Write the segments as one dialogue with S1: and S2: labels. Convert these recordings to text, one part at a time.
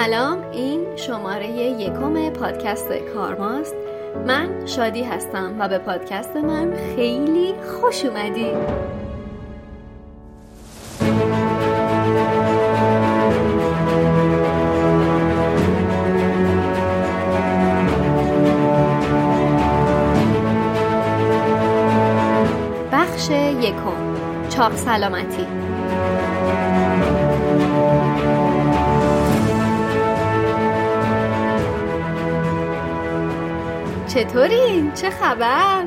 S1: سلام این شماره یکم پادکست کارماست. من شادی هستم و به پادکست من خیلی خوش اومدید بخش یکم چاق سلامتی. چطورین؟ چه خبر؟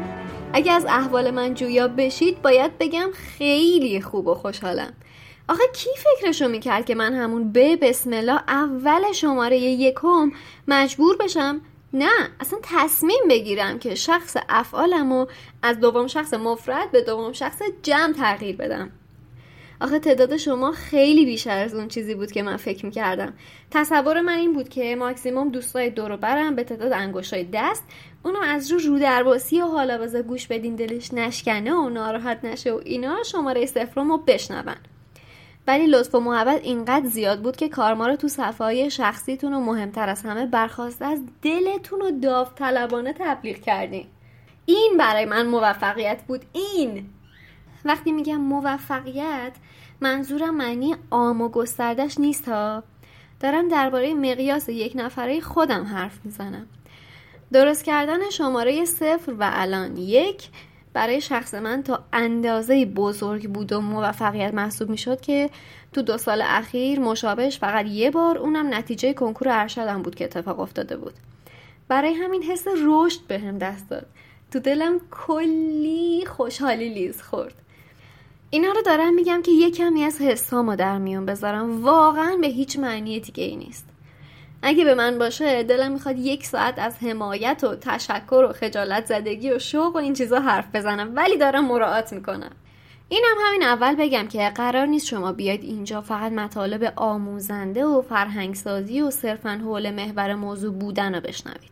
S1: اگه از احوال من جویا بشید باید بگم خیلی خوب و خوشحالم آخه کی فکرشو می‌کرد که من همون به بسم الله اول شماره یکم مجبور بشم نه اصلا تصمیم بگیرم که شخص افعالم از دوم شخص مفرد به دوم شخص جمع تغییر بدم آخه تعداد شما خیلی بیشتر از اون چیزی بود که من فکر می‌کردم. تصور من این بود که ماکسیموم دوستای دور برم به تعداد انگشتای دست. اونو از رو رو درباسی و حالا بذار گوش بدین دلش نشکنه و ناراحت نشه و اینا شماره صفرمو بشنون. ولی لطف و محبت اینقدر زیاد بود که کارما رو تو صفحه شخصیتون و مهمتر از همه برخواسته از دلتون و داوطلبانه تبلیغ کردین. این برای من موفقیت بود. این. وقتی میگم موفقیت منظورم معنی عام و گستردش نیست ها دارم درباره مقیاس یک نفره خودم حرف می‌زنم. درست کردن شماره صفر و الان یک برای شخص من تا اندازه بزرگ بود و موفقیت محسوب می‌شد که تو دو سال اخیر مشابهش فقط یه بار اونم نتیجه کنکور ارشدم بود که اتفاق افتاده بود. برای همین حس رشد بهم دست داد. تو دلم کلی خوشحالی لیز خورد. اینا رو دارم میگم که یه کمی از حسامو در میون بذارم. واقعا به هیچ معنی دیگه ای نیست. اگه به من باشه دلم می‌خواد یک ساعت از حمایت و تشکر و خجالت زدگی و شوق و این چیزا حرف بزنم ولی دارم مراعات می‌کنم. اینم همین اول بگم که قرار نیست شما بیاید اینجا فقط مطالب آموزنده و فرهنگسازی و صرفا حول محور موضوع بودن رو بشنوید.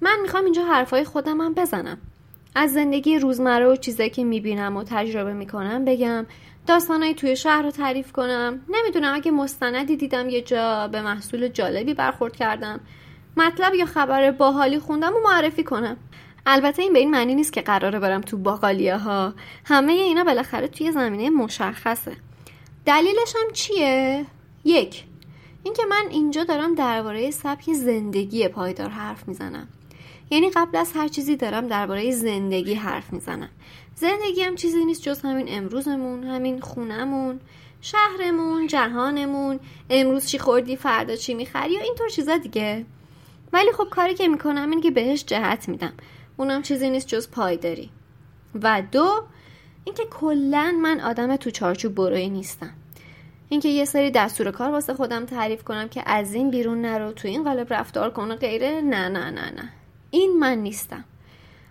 S1: من می‌خوام اینجا حرفای خودم هم بزنم. از زندگی روزمره و چیزایی که می‌بینم و تجربه می‌کنم بگم داستانایی توی شهر رو تعریف کنم. نمی‌دونم اگه مستندی دیدم یه جا به محصول جالبی برخورد کردم. مطلب یا خبر باحالی خوندم و معرفی کنم. البته این به این معنی نیست که قراره برم تو باقالیه ها همه اینا بالاخره توی زمینه مشخصه. دلیلش هم چیه؟ یک اینکه من اینجا دارم درباره سبک زندگی پایدار حرف می‌زنم. یعنی قبل از هر چیزی دارم درباره زندگی حرف می‌زنم. زندگی هم چیزی نیست جز همین امروزمون همین خونمون شهرمون جهانمون امروز چی خوردی فردا چی می‌خری یا اینطور چیزا دیگه. ولی خب کاری که می‌کنم اینه که بهش جهت میدم. اونم چیزی نیست جز پایداری و دو اینکه کلا من آدم تو چارچوب بروی نیستم. اینکه یه سری دستور کار واسه خودم تعریف کنم که از این بیرون نرو تو این قالب رفتار کن غیره. نه نه نه نه. این من نیستم.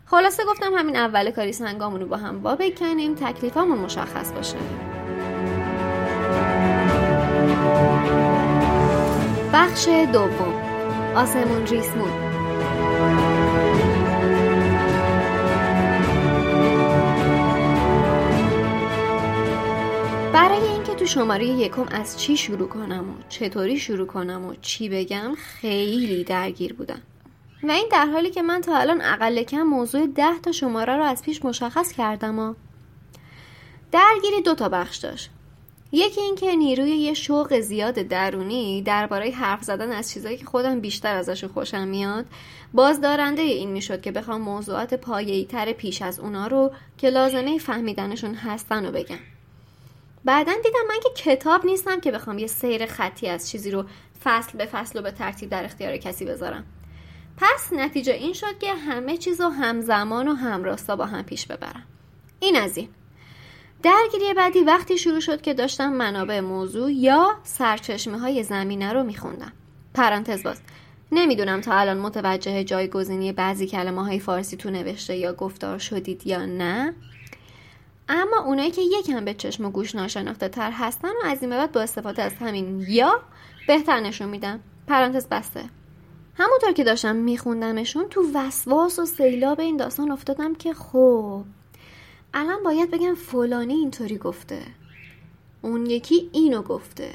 S1: خلاصه گفتم همین اول کاری سنگامونو با هم با بکنیم تکلیفامون مشخص باشه. بخش دوم. آسمون ریسمون. برای اینکه تو شماره یکم از چی شروع کنم و چطوری شروع کنم و چی بگم خیلی درگیر بودم. و این در حالی که من تا الان اقل کم موضوع ده تا شماره رو از پیش مشخص کردم و درگیری دو تا بخش داشت. یکی اینکه نیروی یه شوق زیاد درونی درباره حرف زدن از چیزایی که خودم بیشتر ازش خوشم میاد بازدارنده این می‌شد که بخوام موضوعات پایه‌ای تر پیش از اونا رو که لازمه فهمیدنشون هستن رو بگم. بعدا دیدم من که کتاب نیستم که بخوام یه سیر خطی از چیزی رو فصل به فصل و به ترتیب در اختیار کسی بذارم. پس نتیجه این شد که همه چیز رو همزمان و همراستا با هم پیش ببرم. این از این. درگیری بعدی وقتی شروع شد که داشتم منابع موضوع یا سرچشمه های زمینه رو میخوندم. پرانتز باز. نمی‌دونم تا الان متوجه جایگزینی بعضی کلمه های فارسی تو نوشته یا گفتار شدید یا نه. اما اونایی که یکم به چشم و گوش ناشناخته تر هستن و از این بعد با استفاده از همین یا بهتر نشون میدم پرانتز بسته. همونطور که داشتم میخوندمشون تو وسواس و سیلاب این داستان افتادم که خب الان باید بگم فلانی اینطوری گفته. اون یکی اینو گفته.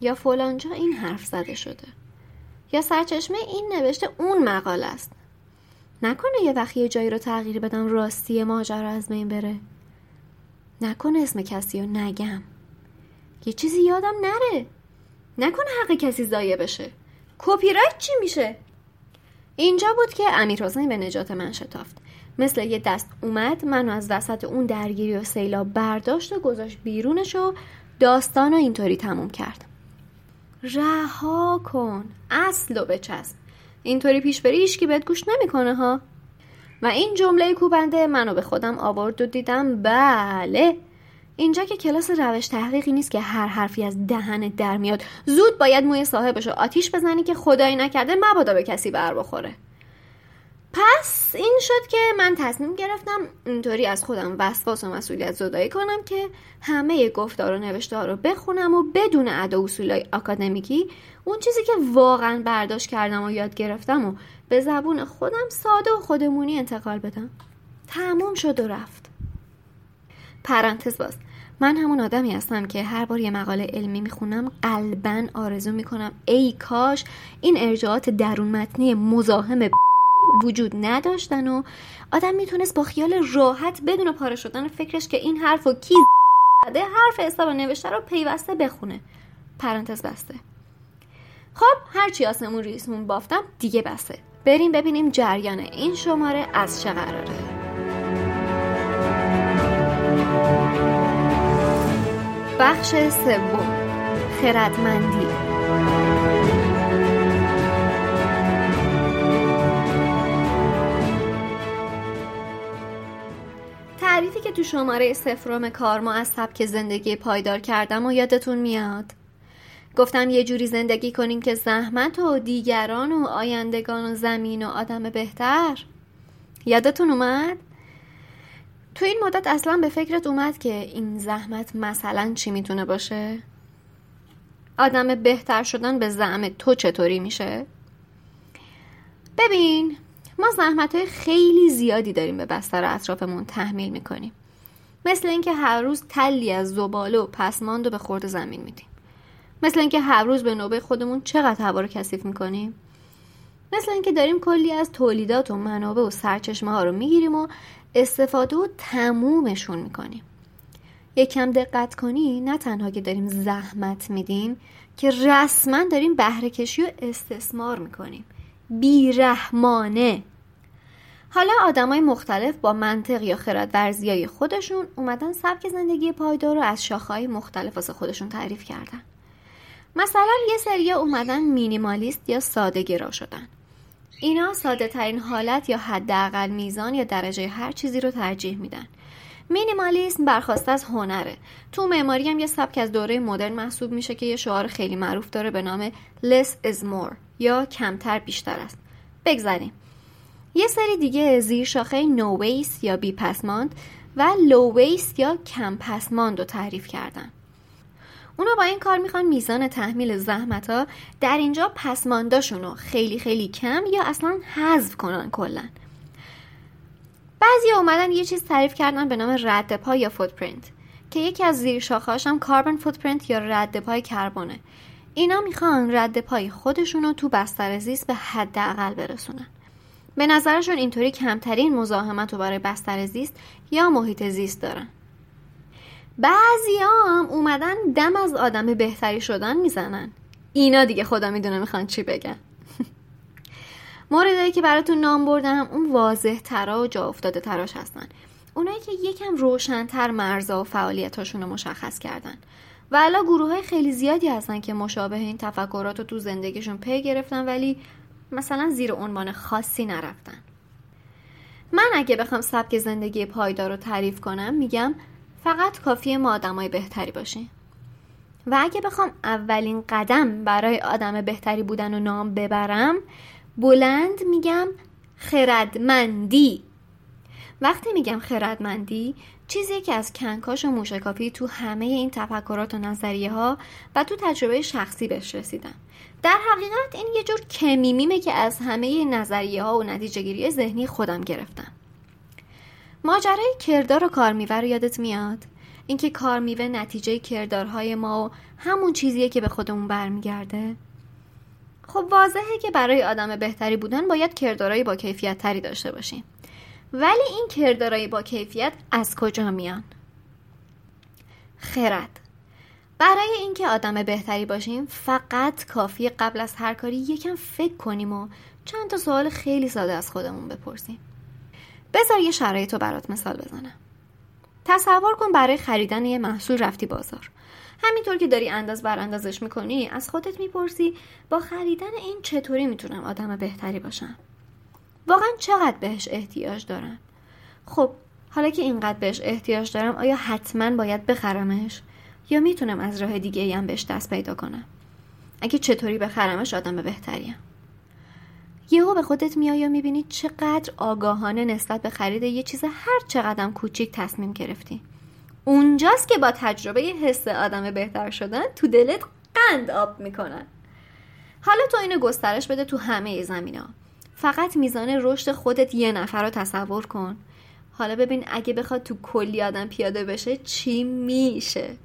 S1: یا فلانجا این حرف زده شده. یا سرچشمه این نوشته اون مقاله است. نکنه یه وقتی یه جایی رو تغییر بدم راستی ماجرا از بین بره. نکنه اسم کسی رو نگم. یه چیزی یادم نره. نکنه حق کسی ضایع بشه. کپی رایت چی میشه؟ اینجا بود که امیر حسین به نجات من شتافت. مثل یه دست اومد منو از وسط اون درگیری و سیلاب برداشت و گذاشت بیرونش و داستان رو اینطوری تموم کرد. رها کن اصل و بچسب. اینطوری پیش بری هیچکی بهت گوش نمی‌کنه ها. و این جمله کوبنده منو به خودم آورد و دیدم بله. اینجا که کلاس روش تحقیقی نیست که هر حرفی از دهنت در میاد. زود باید موی صاحبشو آتیش بزنی که خدایی نکرده مبادا به کسی بر بخوره. پس این شد که من تصمیم گرفتم اینطوری از خودم وسواس و مسئولیت زدایی کنم که همه گفتار و نوشته رو بخونم و بدون ادا اصولای آکادمیکی اون چیزی که واقعا برداشت کردم و یاد گرفتم و به زبون خودم ساده و خودمونی انتقال بدم. تموم شد و رفت. پرانتز باز. من همون آدمی هستم که هر بار یه مقاله علمی می‌خونم قلبا آرزو می‌کنم ای کاش این ارجاعات درون متنی مزاحم وجود نداشتن و آدم می‌تونست با خیال راحت بدون پاره شدن فکرش که این حرف و کی زده حرف حساب نوشته رو پیوسته بخونه. پرانتز بسته. خب هرچی آسمون ریسمون بافتم دیگه بسته. بریم ببینیم جریان این شماره از چه قراره. بخش سوم. خردمندی. تعریفی که تو شماره سفرم کار ما از سبک زندگی پایدار کردم و یادتون میاد؟ گفتم یه جوری زندگی کنیم که زحمت و دیگران و آیندگان و زمین و آدم بهتر. یادتون اومد؟ تو این مدت اصلا به فکرت اومد که این زحمت مثلا چی می‌تونه باشه؟ آدم بهتر شدن به زعم تو چطوری میشه؟ ببین ما زحمت های خیلی زیادی داریم به بستر اطرافمون تحمیل می‌کنیم مثل اینکه هر روز تلی از زباله و پسماند رو به خورد زمین میدیم مثل اینکه هر روز به نوبه خودمون چقدر هوا رو کثیف می‌کنیم مثل اینکه داریم کلی از تولیدات و منابع و سرچشمه ها رو می‌گیریم و استفاده و تمومشون می‌کنیم. یکم دقت کنی نه تنها که داریم زحمت میدیم که رسما داریم بهره کشی و استثمار می‌کنیم. بیرحمانه. حالا آدمای مختلف با منطق یا خرد ورزیای خودشون اومدن سبک زندگی پایدار رو از شاخهای مختلف واسه خودشون تعریف کردن. مثلا یه سری اومدن مینیمالیست یا ساده گرا شدن. اینا ساده ترین حالت یا حداقل میزان یا درجه هر چیزی رو ترجیح میدن. مینیمالیسم برخواسته از هنره. تو معماری هم یه سبک از دوره مدرن محسوب میشه که یه شعار خیلی معروف داره به نام less is more یا کمتر بیشتر است. بگذاریم. یه سری دیگه زیر شاخه no waste یا بی پسماند و low waste یا کم پسماند رو تعریف کردن. اونا با این کار می‌خوان میزان تحمیل زحمت ها در اینجا پسمانداشون رو خیلی خیلی کم یا اصلا حذف کنن کلا. بعضی اومدن یه چیز تعریف کردن به نام رد پا یا footprint که یکی از زیر شاخهاش هم carbon footprint یا رد پای کربونه اینا می‌خوان رد پای خودشون رو تو بستر زیست به حداقل برسونن. به نظرشون اینطوری کمترین مزاحمت رو برای بستر زیست یا محیط زیست دارن. بعضی هم اومدن دم از آدم بهتری شدن می‌زنن. اینا دیگه خدا می‌دونه می‌خوان چی بگن. موردهایی که براتون نام بردم اون واضح ترا و جا افتاده تراش هستن. اونایی که یکم روشنتر مرزا و فعالیتاشون رو مشخص کردن. و الا گروه های خیلی زیادی هستن که مشابه این تفکرات رو تو زندگیشون پی گرفتن ولی مثلا زیر عنوان خاصی نرفتن. من اگه بخوام سبک زندگی پایدار رو تعریف کنم میگم فقط کافیه ما آدمای بهتری باشیم و اگه بخوام اولین قدم برای آدم بهتری بودن و نام ببرم بلند میگم خردمندی. وقتی میگم خردمندی چیزی که از کنکاش و موشکافی تو همه این تفکرات و نظریه ها و تو تجربه شخصی بهش رسیدم. در حقیقت این یه جور کمیمیمه که از همه نظریه ها و نتیجه ذهنی خودم گرفتم. ماجرای کردار و کارمیوه رو یادت میاد؟ اینکه کارمیوه نتیجه کردارهای ما و همون چیزیه که به خودمون برمیگرده؟ خب واضحه که برای آدم بهتری بودن باید کردارایی با کیفیت تری داشته باشیم. ولی این کردارایی با کیفیت از کجا میان؟ خرد. برای اینکه آدم بهتری باشیم فقط کافی قبل از هر کاری یکم فکر کنیم و چند تا سوال خیلی ساده از خودمون بپرسیم. بذار یه شرایط رو برات مثال بزنم. تصور کن برای خریدن یه محصول رفتی بازار. همینطور که داری انداز بر اندازش می‌کنی از خودت می‌پرسی با خریدن این چطوری می‌تونم آدم بهتری باشم. واقعا چقدر بهش احتیاج دارم؟ خب حالا که اینقدر بهش احتیاج دارم آیا حتما باید بخرمش؟ یا می‌تونم از راه دیگه هم بهش دست پیدا کنم؟ اگه چطوری بخرمش آدم بهتریم. یهو به خودت میای و می‌بینی چقدر آگاهانه نسبت به خرید یه چیز هر چقدر کوچیک تصمیم گرفتی. اونجاست که با تجربه حس آدم بهتر شدن تو دلت قند آب می‌کنن. حالا تو اینو گسترش بده تو همه زمینا. فقط میزان رشد خودت یه نفر رو تصور کن. حالا ببین اگه بخواد تو کلی آدم پیاده بشه چی میشه؟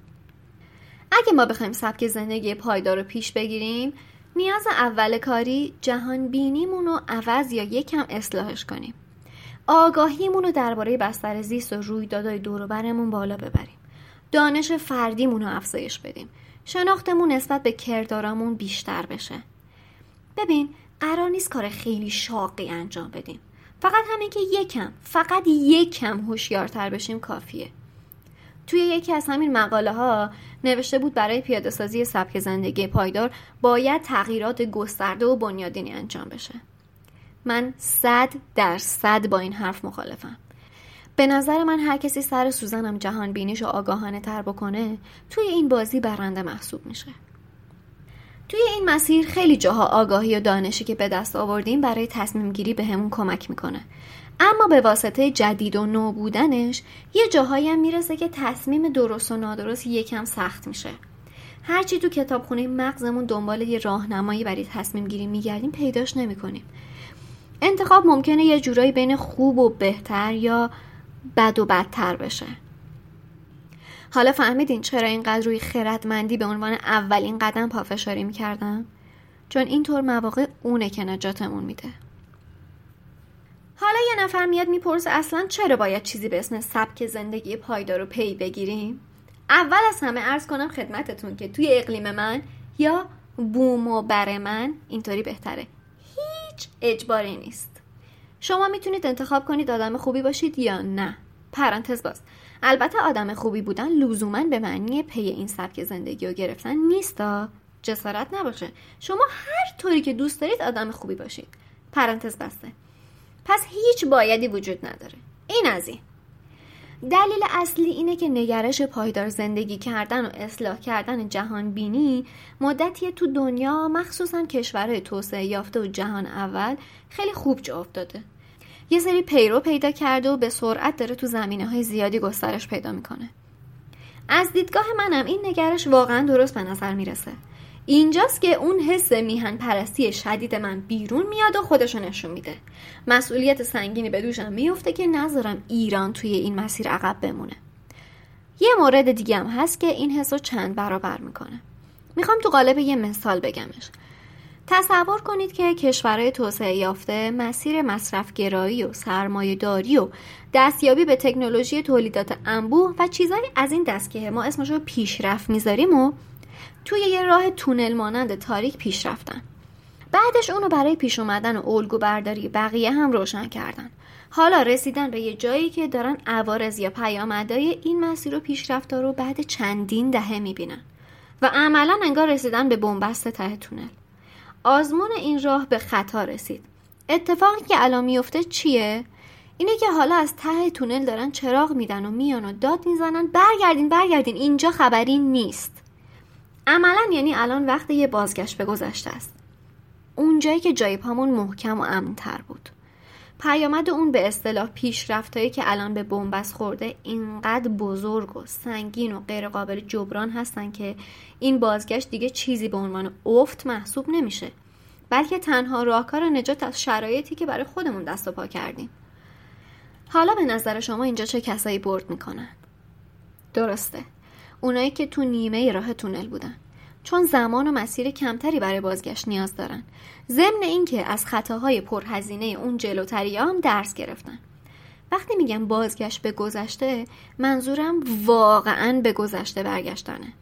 S1: اگه ما بخوایم سبک زندگی پایدار رو پیش بگیریم نیاز اول کاری جهان بینیمون رو عوض یا یکم اصلاحش کنیم. آگاهیمون رو درباره بستر زیست و رویدادهای دور برمون بالا ببریم. دانش فردیمون رو افزایش بدیم. شناختمون نسبت به کردارامون بیشتر بشه. ببین قرار نیست کار خیلی شاقی انجام بدیم. فقط همین که یکم فقط یکم هوشیارتر بشیم کافیه. توی یکی از همین مقاله ها نوشته بود برای پیاده سازی سبک زندگی پایدار باید تغییرات گسترده و بنیادینی انجام بشه. من صد در صد با این حرف مخالفم. به نظر من هر کسی سر سوزنم جهان بینیش و آگاهانه تر بکنه توی این بازی برنده محسوب میشه. توی این مسیر خیلی جاها آگاهی و دانشی که به دست آوردیم برای تصمیم گیری به همون کمک می‌کنه. اما به واسطه جدید و نو بودنش یه جاهایی هم می‌رسه که تصمیم درست و نادرست یکم سخت میشه. هرچی تو کتابخونه مغزمون دنبال یه راهنمایی برای تصمیم گیری میگردیم پیداش نمی‌کنیم. انتخاب ممکنه یه جورایی بین خوب و بهتر یا بد و بدتر بشه. حالا فهمیدین چرا اینقدر روی خردمندی به عنوان اولین قدم پافشاری می‌کردم؟ چون اینطور مواقع اونه که نجاتمون میده. حالا یه نفر میاد می‌پرسه اصلا چرا باید چیزی به اسم سبک زندگی پایدار و پی بگیریم؟ اول از همه ارز کنم خدمتتون که توی اقلیم من یا بوم و بر من اینطوری بهتره. هیچ اجباری نیست. شما می‌تونید انتخاب کنید آدم خوبی باشید یا نه. پرانتز باز. البته آدم خوبی بودن لزوما به معنی پی این سبک زندگی رو گرفتن نیستا جسارت نباشه. شما هر طوری که دوست دارید آدم خوبی باشید. پرانتز بسته. پس هیچ بایدی وجود نداره. این از این. دلیل اصلی اینه که نگرش پایدار زندگی کردن و اصلاح کردن جهان بینی مدتی تو دنیا مخصوصا کشورهای توسعه یافته و جهان اول خیلی خوب جا افتاده. یه سری پیرو پیدا کرده و به سرعت داره تو زمینه های زیادی گسترش پیدا می‌کنه. از دیدگاه منم این نگرش واقعا درست به نظر می‌رسه. اینجاست که اون حس میهن پرستی شدید من بیرون میاد و خودشو نشون میده. مسئولیت سنگینی به دوشم میفته که نذارم ایران توی این مسیر عقب بمونه. یه مورد دیگه هم هست که این حس رو چند برابر می‌کنه. می‌خوام تو قالب یه مثال بگمش. تصور کنید که کشورهای توسعه یافته مسیر مصرفگرایی و سرمایهداری و دستیابی به تکنولوژی تولیدات انبوه و چیزهایی از این دست که ما اسمش رو پیشرفت می‌ذاریم و توی یه راه تونل مانند تاریک پیش رفتن. بعدش اونو برای پیش اومدن و الگو برداری بقیه هم روشن کردن. حالا رسیدن به یه جایی که دارن عوارض یا پیامدهای این مسیر و پیشرفت رو بعد چندین دهه می‌بینن. و عملا انگار رسیدن به بنبست ته تونل. آزمون این راه به خطا رسید. اتفاقی که الان میفته چیه؟ اینه که حالا از ته تونل دارن چراغ میدن و میان و داد می‌زنن. برگردین برگردین. اینجا خبری نیست. عملا یعنی الان وقت یه بازگشت به گذشته است. اونجایی که جای پامون محکم و امنتر بود. پیامد اون به اصطلاح پیشرفتهایی که الان به بنبست خورده اینقدر بزرگ و سنگین و غیرقابل جبران هستن که این بازگشت دیگه چیزی به عنوان افت محسوب نمیشه. بلکه تنها راهکار نجات از شرایطی که برای خودمون دست و پا کردیم. حالا به نظر شما اینجا چه کسایی برد می‌کنن؟ درسته. اونایی که تو نیمه راه تونل بودن. چون زمان و مسیر کمتری برای بازگشت نیاز دارن. ضمن اینکه از خطاهای پرهزینه اون جلوتری هم درس گرفتن. وقتی میگم بازگشت به گذشته منظورم واقعا به گذشته برگشتنه.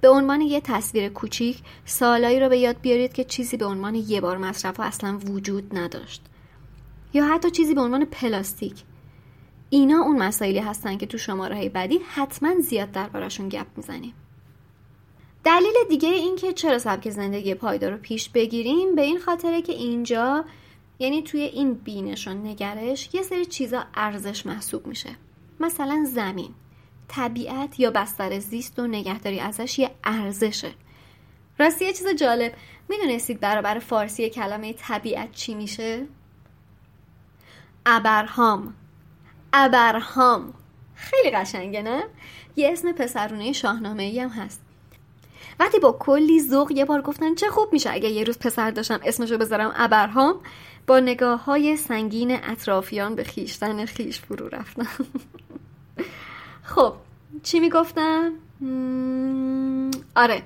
S1: به عنوان یه تصویر کوچیک سالایی رو به یاد بیارید که چیزی به عنوان یه بار مصرف اصلا وجود نداشت. یا حتی چیزی به عنوان پلاستیک. اینا اون مسائلی هستن که تو شماره بعدی حتما زیاد دربارشون گپ می‌زنیم. دلیل دیگه این که چرا سبک زندگی پایدار رو پیش بگیریم به این خاطره که اینجا یعنی توی این بینش و نگرش یه سری چیزا ارزش محسوب میشه. مثلا زمین. طبیعت یا بستر زیست و نگهداری ازش یه ارزشه. راستی یه چیز جالب. می‌دونستید برابر فارسی کلمه طبیعت چی میشه؟ ابرهام. ابرهام. خیلی قشنگه نه؟ یه اسم پسرونه شاهنامه ای هم هست. وقتی با کلی ذوق یه بار گفتن چه خوب میشه اگه یه روز پسر داشتم اسمشو بذارم ابرهام با نگاه های سنگین اطرافیان به خیشتن خیش فرو رفتم. خب چی می‌گفتم؟ آره.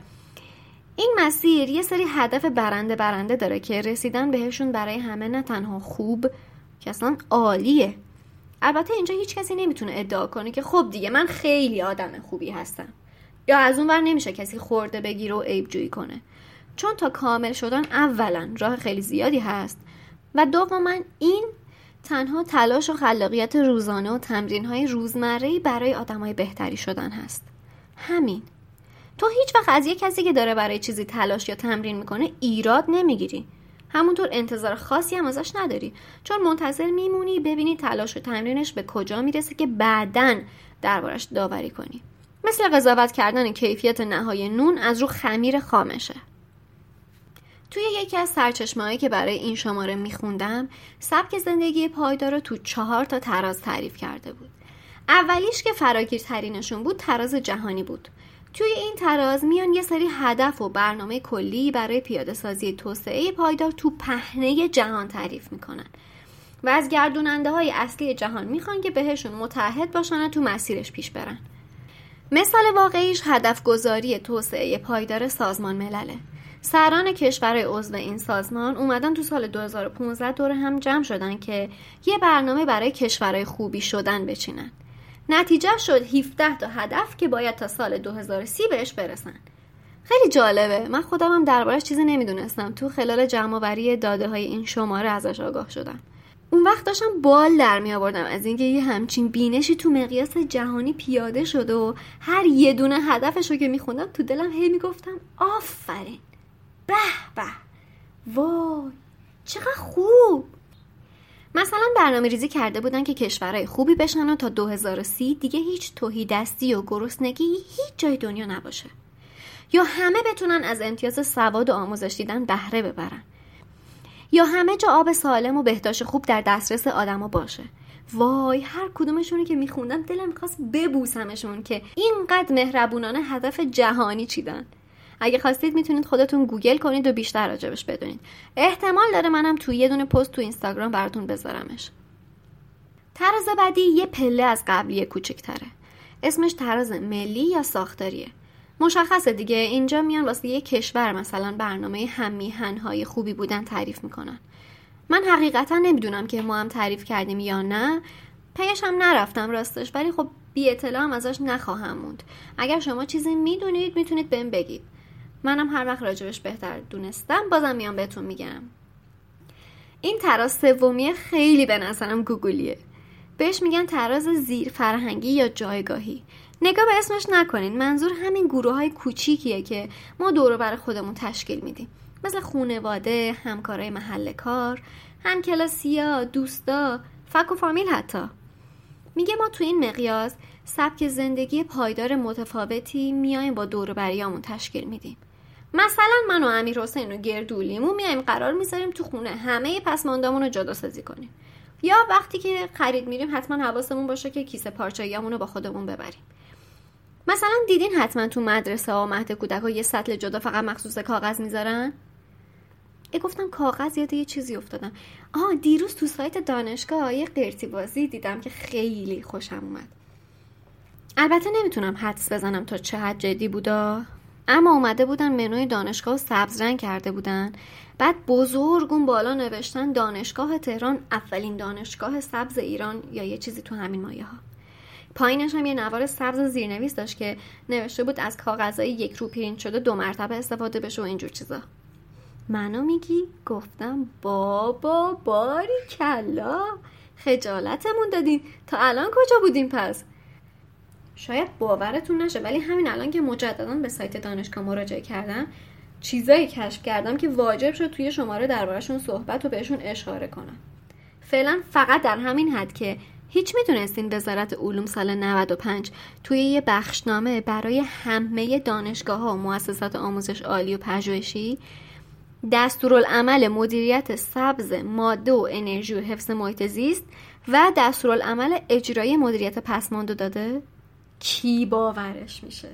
S1: این مسیر یه سری هدف برنده برنده داره که رسیدن بهشون برای همه نه تنها خوب که اصلا عالیه. البته اینجا هیچ کسی نمی‌تونه ادعا کنه که خب دیگه من خیلی آدم خوبی هستم. یا از اون ور نمیشه کسی خورده بگیره و عیب جویی کنه. چون تا کامل شدن اولا راه خیلی زیادی هست. و دوما این تنها تلاش و خلاقیت روزانه و تمرین های روزمره برای آدمای بهتری شدن هست. همین. تو هیچ وقت از یه کسی که داره برای چیزی تلاش یا تمرین می‌کنه ایراد نمی‌گیری. همونطور انتظار خاصی هم ازش نداری. چون منتظر میمونی ببینی تلاش و تمرینش به کجا می‌رسه که بعدا دربارش داوری کنی. مثل قضاوت کردن کیفیت نهای نون از رو خمیر خامشه. توی یکی از سرچشمه‌هایی که برای این شماره میخوندم سبک زندگی پایدار رو تو چهار تا تراز تعریف کرده بود. اولیش که فراگیرترینشون بود تراز جهانی بود. توی این تراز میان یه سری هدف و برنامه کلی برای پیاده سازی توسعه پایدار تو پهنه جهان تعریف می‌کنن. و از گردوننده های اصلی جهان می‌خوان که بهشون متحد باشن و تو مسیرش پیش برن. مثال واقعیش هدف گذاری توسعه پایدار سازمان ملله. سران کشورهای عضو این سازمان اومدن تو سال 2015 دور هم جمع شدن که یه برنامه برای کشورهای خوبی شدن بچینن. نتیجه شد 17 تا هدف که باید تا سال 2030 بهش برسن. خیلی جالبه. من خودم هم دربارش چیزی نمی‌دونستم. تو خلال جمع داده های این شماره ازش آگاه شدم. اون وقت داشتم بال در می آوردم از اینکه یه همچین بینشی تو مقیاس جهانی پیاده شده و هر یه دونه هدفش رو که میخوندم تو دلم هی می‌گفتم آفرین! به به! وای چقدر خوب! مثلا برنامه ریزی کرده بودن که کشورهای خوبی بشن و تا 2030 دیگه هیچ توهی دستی و گرسنگی هیچ جای دنیا نباشه. یا همه بتونن از امتیاز سواد و آموزش دیدن بهره ببرن. یا همه جا آب سالم و بهداشت خوب در دسترس آدما باشه. وای هر کدومشونی که میخوندم دلم می‌خواست ببوسمشون که اینقدر مهربونانه هدف جهانی چیدن اگه خواستید می‌تونید خودتون گوگل کنید و بیشتر راجبش بدونید. احتمال داره منم توی یه دونه پست تو اینستاگرام براتون بذارمش. تراز بعدی یه پله از قبلی کوچکتره. اسمش تراز ملی یا ساختاریه. مشخصه دیگه اینجا میان واسه یه کشور مثلا برنامه هممیهنهای خوبی بودن تعریف می‌کنن. من حقیقتا نمی‌دونم که ما هم تعریف کردیم یا نه. پیش هم نرفتم راستش ولی خب بی اطلاع هم ازش نخواهم موند. اگر شما چیزی می‌دونید می‌تونید بهم بگید. منم هر وقت راجبش بهتر دونستم بازم میام بهتون میگم. این تراز سومی خیلی به نظرم گوگلیه بهش میگن تراز زیر فرهنگی یا جایگاهی. نگاه به اسمش نکنین منظور همین گروه های کوچیکیه که ما دور بر خودمون تشکیل میدیم. مثل خونواده، همکارای محل کار، همکلاسیا، دوستا، فک و فامیل حتی. میگه ما تو این مقیاس سبک زندگی پایدار متفاوتی میایم با دور بریامون تشکیل میدیم. مثلا من و امیر حسین و گردولیمون میایم قرار می‌ذاریم تو خونه. همه پسماندامون رو جدا سازی کنیم. یا وقتی که خرید میریم حتما حواسمون باشه که کیسه پارچاییامون رو با خودمون ببریم. مثلا دیدین حتما تو مدرسه ها مهد کودک یه سطل جدا فقط مخصوص کاغذ می‌ذارن؟ ای گفتم کاغذ یاد یه چیزی افتادم. آه دیروز تو سایت دانشگاه یه قرتی بازی دیدم که خیلی خوشم اومد. البته نمی‌تونم حدس بزنم تا چه حد جدی بودا. اما اومده بودن منوی دانشگاه سبز رنگ کرده بودن. بعد بزرگ اون بالا نوشتن دانشگاه تهران اولین دانشگاه سبز ایران یا یه چیزی تو همین مایه ها. پایینش هم یه نوار سبز زیرنویس داشت که نوشته بود از کاغذهای یک رو پرینت شده دو مرتبه استفاده بشه و اینجور چیزا. منو میگی؟ گفتم بابا باری کلا. خجالتمون دادین. تا الان کجا بودیم پس؟ شاید باورتون نشه ولی همین الان که مجددا به سایت دانشگاه مراجعه کردم چیزایی کشف کردم که واجب شد توی شماره دربارهشون صحبت و بهشون اشاره کنم. فعلا فقط در همین حد که هیچ می‌دونستین وزارت علوم سال 95 توی یه بخشنامه برای همه دانشگاه ها و مؤسسات آموزش عالی و پژوهشی دستورالعمل مدیریت سبز ماده و انرژی و حفظ محیط زیست و دستورالعمل اجرایی مدیریت پسماندو داده؟ کی باورش میشه.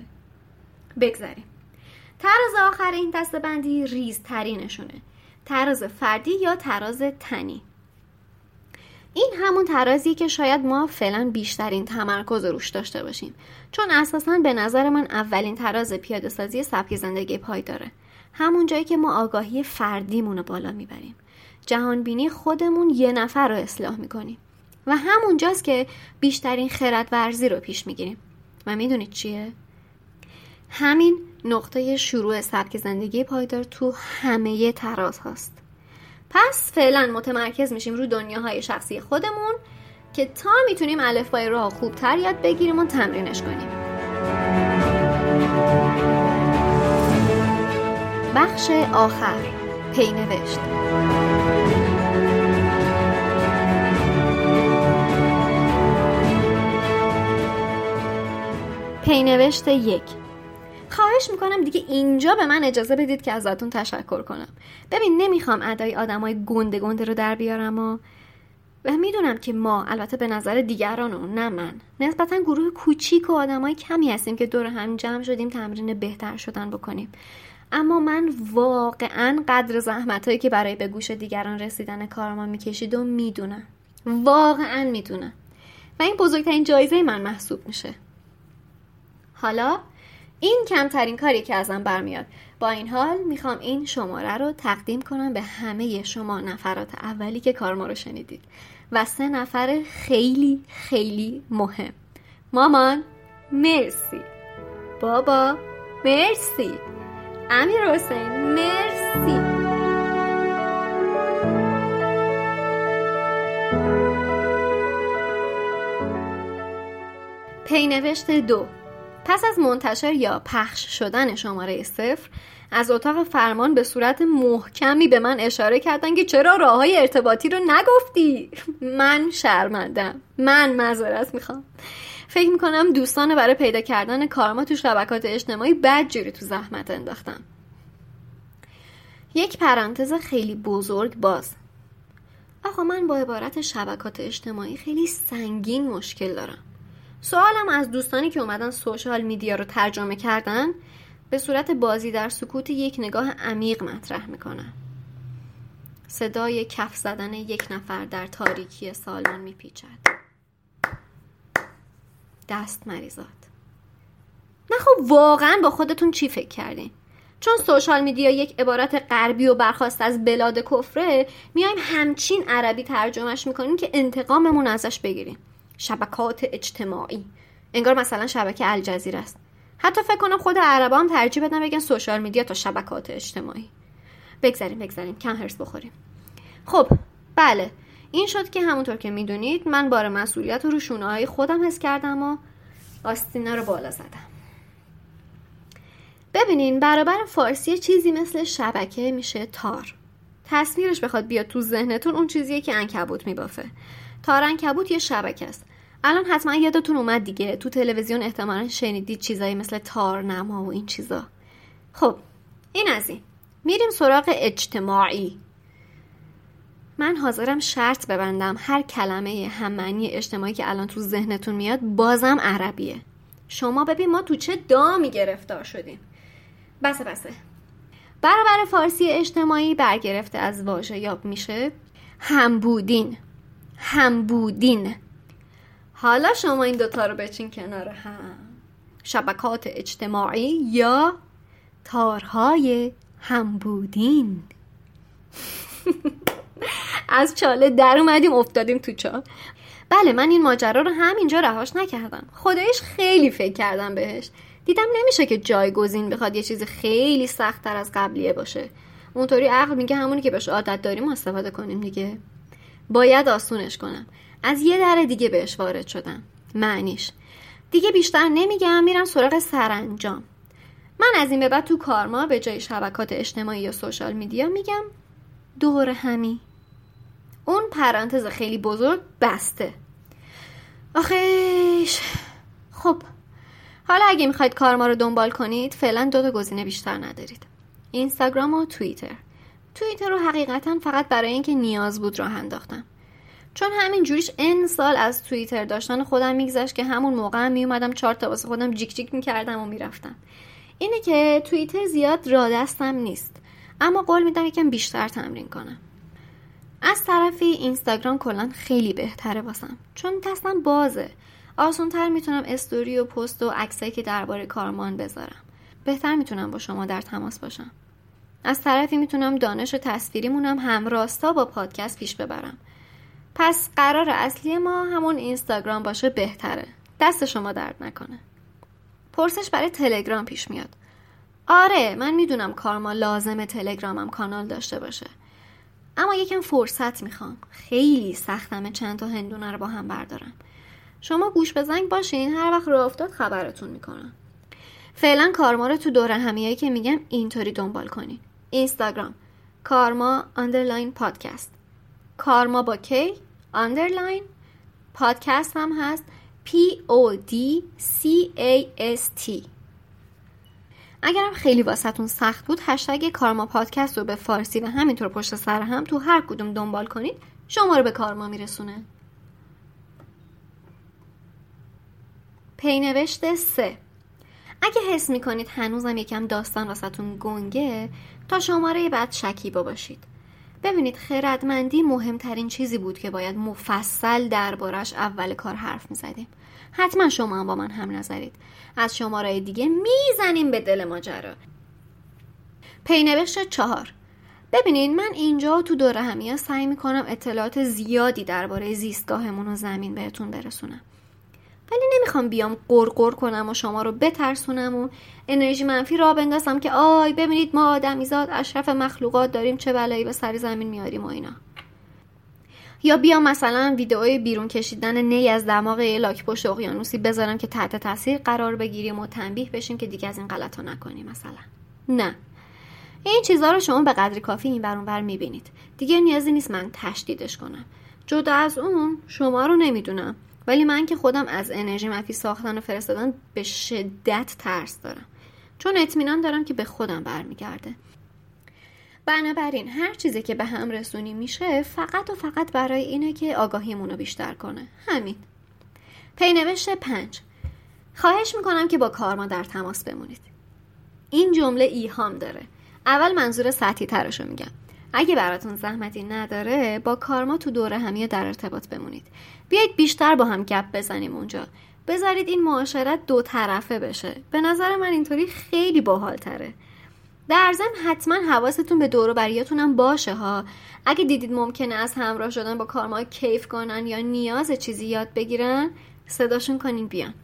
S1: بگذاریم. تراز آخر این دستبندی ریزترینشونه. تراز فردی یا تراز تنی. این همون ترازی که شاید ما فعلا بیشترین تمرکز روش داشته باشیم. چون اساسا به نظر من اولین تراز پیاده سازی سبک زندگی پای داره. همون جایی که ما آگاهی فردیمون رو بالا می‌بریم. جهانبینی خودمون یه نفر رو اصلاح می‌کنیم. و همونجاست که بیشترین خرد ورزی رو پیش می‌گیریم. و می‌دونید چیه؟ همین نقطه شروع سبک زندگی پایدار تو همه تراز هاست. پس فعلا متمرکز میشیم رو دنیاهای شخصی خودمون که تا می‌تونیم الفبای راه خوبتر یاد بگیریم و تمرینش کنیم. بخش آخر پینوشت پینوشت یک. خواهش می‌کنم دیگه اینجا به من اجازه بدید که ازتون تشکر کنم. ببین نمی‌خوام ادای آدمای گنده گنده رو در بیارم و و می‌دونم که ما البته به نظر دیگران و نه من نسبتا گروه کوچیک و آدمای کمی هستیم که دور هم جمع شدیم تمرین بهتر شدن بکنیم. اما من واقعا قدر زحمت هایی که برای به گوش دیگران رسیدن کار ما می‌کشید و می‌دونم. واقعا می‌دونم. و این بزرگترین جایزه من محسوب میشه. حالا این کمترین کاری که ازم برمیاد. با این حال می‌خوام این شماره رو تقدیم کنم به همه شما نفرات اولی که کار ما رو شنیدید. و سه نفر خیلی خیلی مهم. مامان مرسی. بابا مرسی. امیر حسین مرسی. پینوشت دو. پس از منتشر یا پخش شدن شماره صفر از اتاق فرمان به صورت محکمی به من اشاره کردن که چرا راه های ارتباطی رو نگفتی؟ من شرمندم من معذرت می‌خوام. فکر می‌کنم دوستان برای پیدا کردن کارما تو شبکات اجتماعی بدجوری تو زحمت انداختم یک پرانتز خیلی بزرگ باز. آقا من با عبارت شبکات اجتماعی خیلی سنگین مشکل دارم. سوالم از دوستانی که اومدن سوشال میدیا رو ترجمه کردن به صورت بازی در سکوت یک نگاه عمیق مطرح می‌کنن. صدای کف زدن یک نفر در تاریکی سالن میپیچد. دست مریضات نه خب واقعا با خودتون چی فکر کردین؟ چون سوشال میدیا یک عبارت غربی و برخواست از بلاد کفره میایم همچین عربی ترجمهش می‌کنیم که انتقاممون ازش بگیریم. شبکات اجتماعی. انگار مثلا شبکه الجزیره است. حتی فکر کنم خود عربا هم ترجیح بدن بگن سوشال میدیا تا شبکات اجتماعی. بگذاریم بگذاریم. کم هرس بخوریم. خب بله. این شد که همونطور که می‌دونید من بار مسئولیت رو شونه خودم حس کردم و آستینا رو بالا زدم. ببینین برابر فارسی چیزی مثل شبکه میشه تار. تصویرش بخواد بیاد تو ذهنتون اون چیزیه که انکبوت میبافه. تارن کبوت یه شبکه است. الان حتما یادتون اومد دیگه. تو تلویزیون احتمالا شنیدید چیزایی مثل تارنما و این چیزا. خب این از این. میریم سراغ اجتماعی. من حاضرم شرط ببندم. هر کلمه هممعنی اجتماعی که الان تو ذهنتون میاد بازم عربیه. شما ببین ما تو چه دامی گرفتار شدیم. بسه بسه. برابر فارسی اجتماعی برگرفته از واژه یاب میشه. همبودین هم بودین. حالا شما این دوتا رو بچین کنار هم. شبکات اجتماعی یا تارهای همبودین از چاله در اومدیم افتادیم تو چال بله من این ماجرا رو همینجا رهاش نکردم. خدایش خیلی فکر کردم بهش. دیدم نمیشه که جایگزین بخواد یه چیز خیلی سختتر از قبلیه باشه. اونطوری عقل میگه همونی که بهش عادت داریم استفاده کنیم دیگه. باید آسونش کنم. از یه در دیگه بهش وارد شدم. معنیش. دیگه بیشتر نمیگم میرم سراغ سرانجام. من از این به بعد تو کارما به جای شبکات اجتماعی یا سوشال میدیا میگم دور همی. اون پرانتز خیلی بزرگ بسته. آخیش. خب. حالا اگه می‌خواید کارما رو دنبال کنید فعلا دو تا گزینه بیشتر ندارید. اینستاگرام و توییتر. توییتر رو حقیقتا فقط برای اینکه نیاز بود راه انداختم. چون همین جوریش ان سال از توییتر داشتن خودم میگذشت که همون موقع هم میومدم چهار تا واسه خودم جیک جیک می‌کردم و می‌رفتم. اینه که توییتر زیاد را دستم نیست اما قول میدم یکم بیشتر تمرین کنم. از طرفی اینستاگرام کلا خیلی بهتره واسم چون دستم بازه. آسونتر می‌تونم استوری و پست و عکسایی که درباره کارمان بذارم. بهتر می‌تونم با شما در تماس باشم. از طرفی می‌تونم دانش تصویریمونم همراستا با پادکست پیش ببرم. پس قرار اصلی ما همون اینستاگرام باشه بهتره. دست شما درد نکنه. پرسش برای تلگرام پیش میاد. آره من می‌دونم کارما لازم تلگرامم کانال داشته باشه. اما یکم فرصت می‌خوام. خیلی سختمه چند تا هندونه رو با هم بردارم. شما گوش به زنگ باشین هر وقت راه افتاد خبرتون می‌کنم. فعلا کارما رو تو دورهمیایی که میگم اینطوری دنبال کنین. اینستاگرام کارما underline پادکست کارما با K underline پادکست هم هست. P O D C A S T. اگرم خیلی واسهتون سخت بود هشتگ کارما پادکست رو به فارسی و همینطور پشت سر هم تو هر کدوم دنبال کنید شما رو به کارما میرسونه. پینوشت سه. اگه حس می‌کنید هنوزم یکم داستان واسهتون گنگه تا شماره بعد شکیبا باشید. ببینید خردمندی مهمترین چیزی بود که باید مفصل دربارش اول کار حرف می‌زدیم. حتما شما هم با من هم نظرید. از شماره دیگه می‌زنیم به دل ماجرا. پینوشت چهار. ببینین من اینجا تو دوره همیا سعی می‌کنم اطلاعات زیادی درباره زیستگاهمون و زمین بهتون برسونم. ولی نمی‌خوام بیام قرقر کنم و شما رو بترسونم و انرژی منفی را بندازم که آی ببینید ما آدمیزاد اشرف مخلوقات داریم چه بلایی به سر زمین میاریم و اینا. یا بیام مثلا ویدئوی بیرون کشیدن نی از دماغ لاک پشت اقیانوسی بذارم که تحت تاثیر قرار بگیریم و تنبیه بشیم که دیگه از این غلطا نکنیم مثلا. نه. این چیزها رو شما به قدری کافی این بر می‌بینید. دیگه نیازی نیست من تشدیدش کنم. جدا از اون شما رو نمی‌دونم. ولی من که خودم از انرژی منفی ساختن و فرستادن به شدت ترس دارم. چون اطمینان دارم که به خودم برمیگرده. بنابراین هر چیزی که به هم رسونی میشه فقط و فقط برای اینه که آگاهیمون رو بیشتر کنه. همین. پینوشت پنج. خواهش می‌کنم که با کارما در تماس بمونید. این جمله ایهام داره. اول منظور سطحی ترش رو میگم. اگه براتون زحمتی نداره با کارما تو دوره همیه در ارتباط بمونید. بیایید بیشتر با هم گپ بزنیم اونجا. بذارید این معاشرت دو طرفه بشه. به نظر من اینطوری خیلی باحالتره در ضمن حتما حواستون به دور بریاتونم باشه ها. اگه دیدید ممکنه از همراه شدن با کارما کیف کنن یا نیاز چیزی یاد بگیرن صداشون کنین بیان.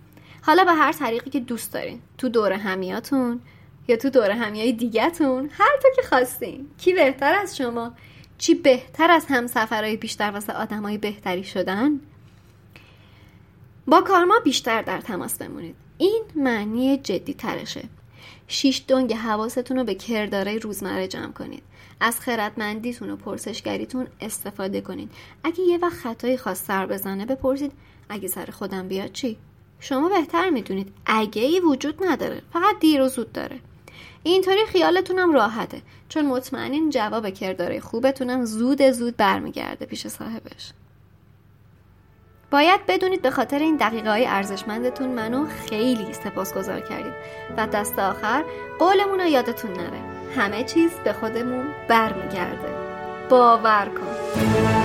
S1: حالا به هر طریقی که دوست دارین. تو دور همیاتون یا تو دور همیای دیگهتون هر تا که خواستین. کی بهتر از شما؟ چی بهتر از همسفرهای بیشتر واسه آدمای بهتری شدن؟ با کارما بیشتر در تماس بمونید. این معنی جدی ترشه شیش دنگ حواستون رو به کردارای روزمره جمع کنید. از خردمندیتون و پرسشگریتون استفاده کنید. اگه یه وقت خطایی خواست سر بزنه بپرسید اگه سر خودم بیاد چی؟ شما بهتر می‌دونید. اگه ای وجود نداره. فقط دیر و زود داره. اینطوری خیالتونم راحته. چون مطمئنین جواب کرداره خوبتونم زود زود برمیگرده پیش صاحبش. باید بدونید به خاطر این دقیقه های ارزشمندتون منو خیلی سپاسگزار کردید و دست آخر قولمون رو یادتون نره. همه چیز به خودمون برمیگرده. باور کن.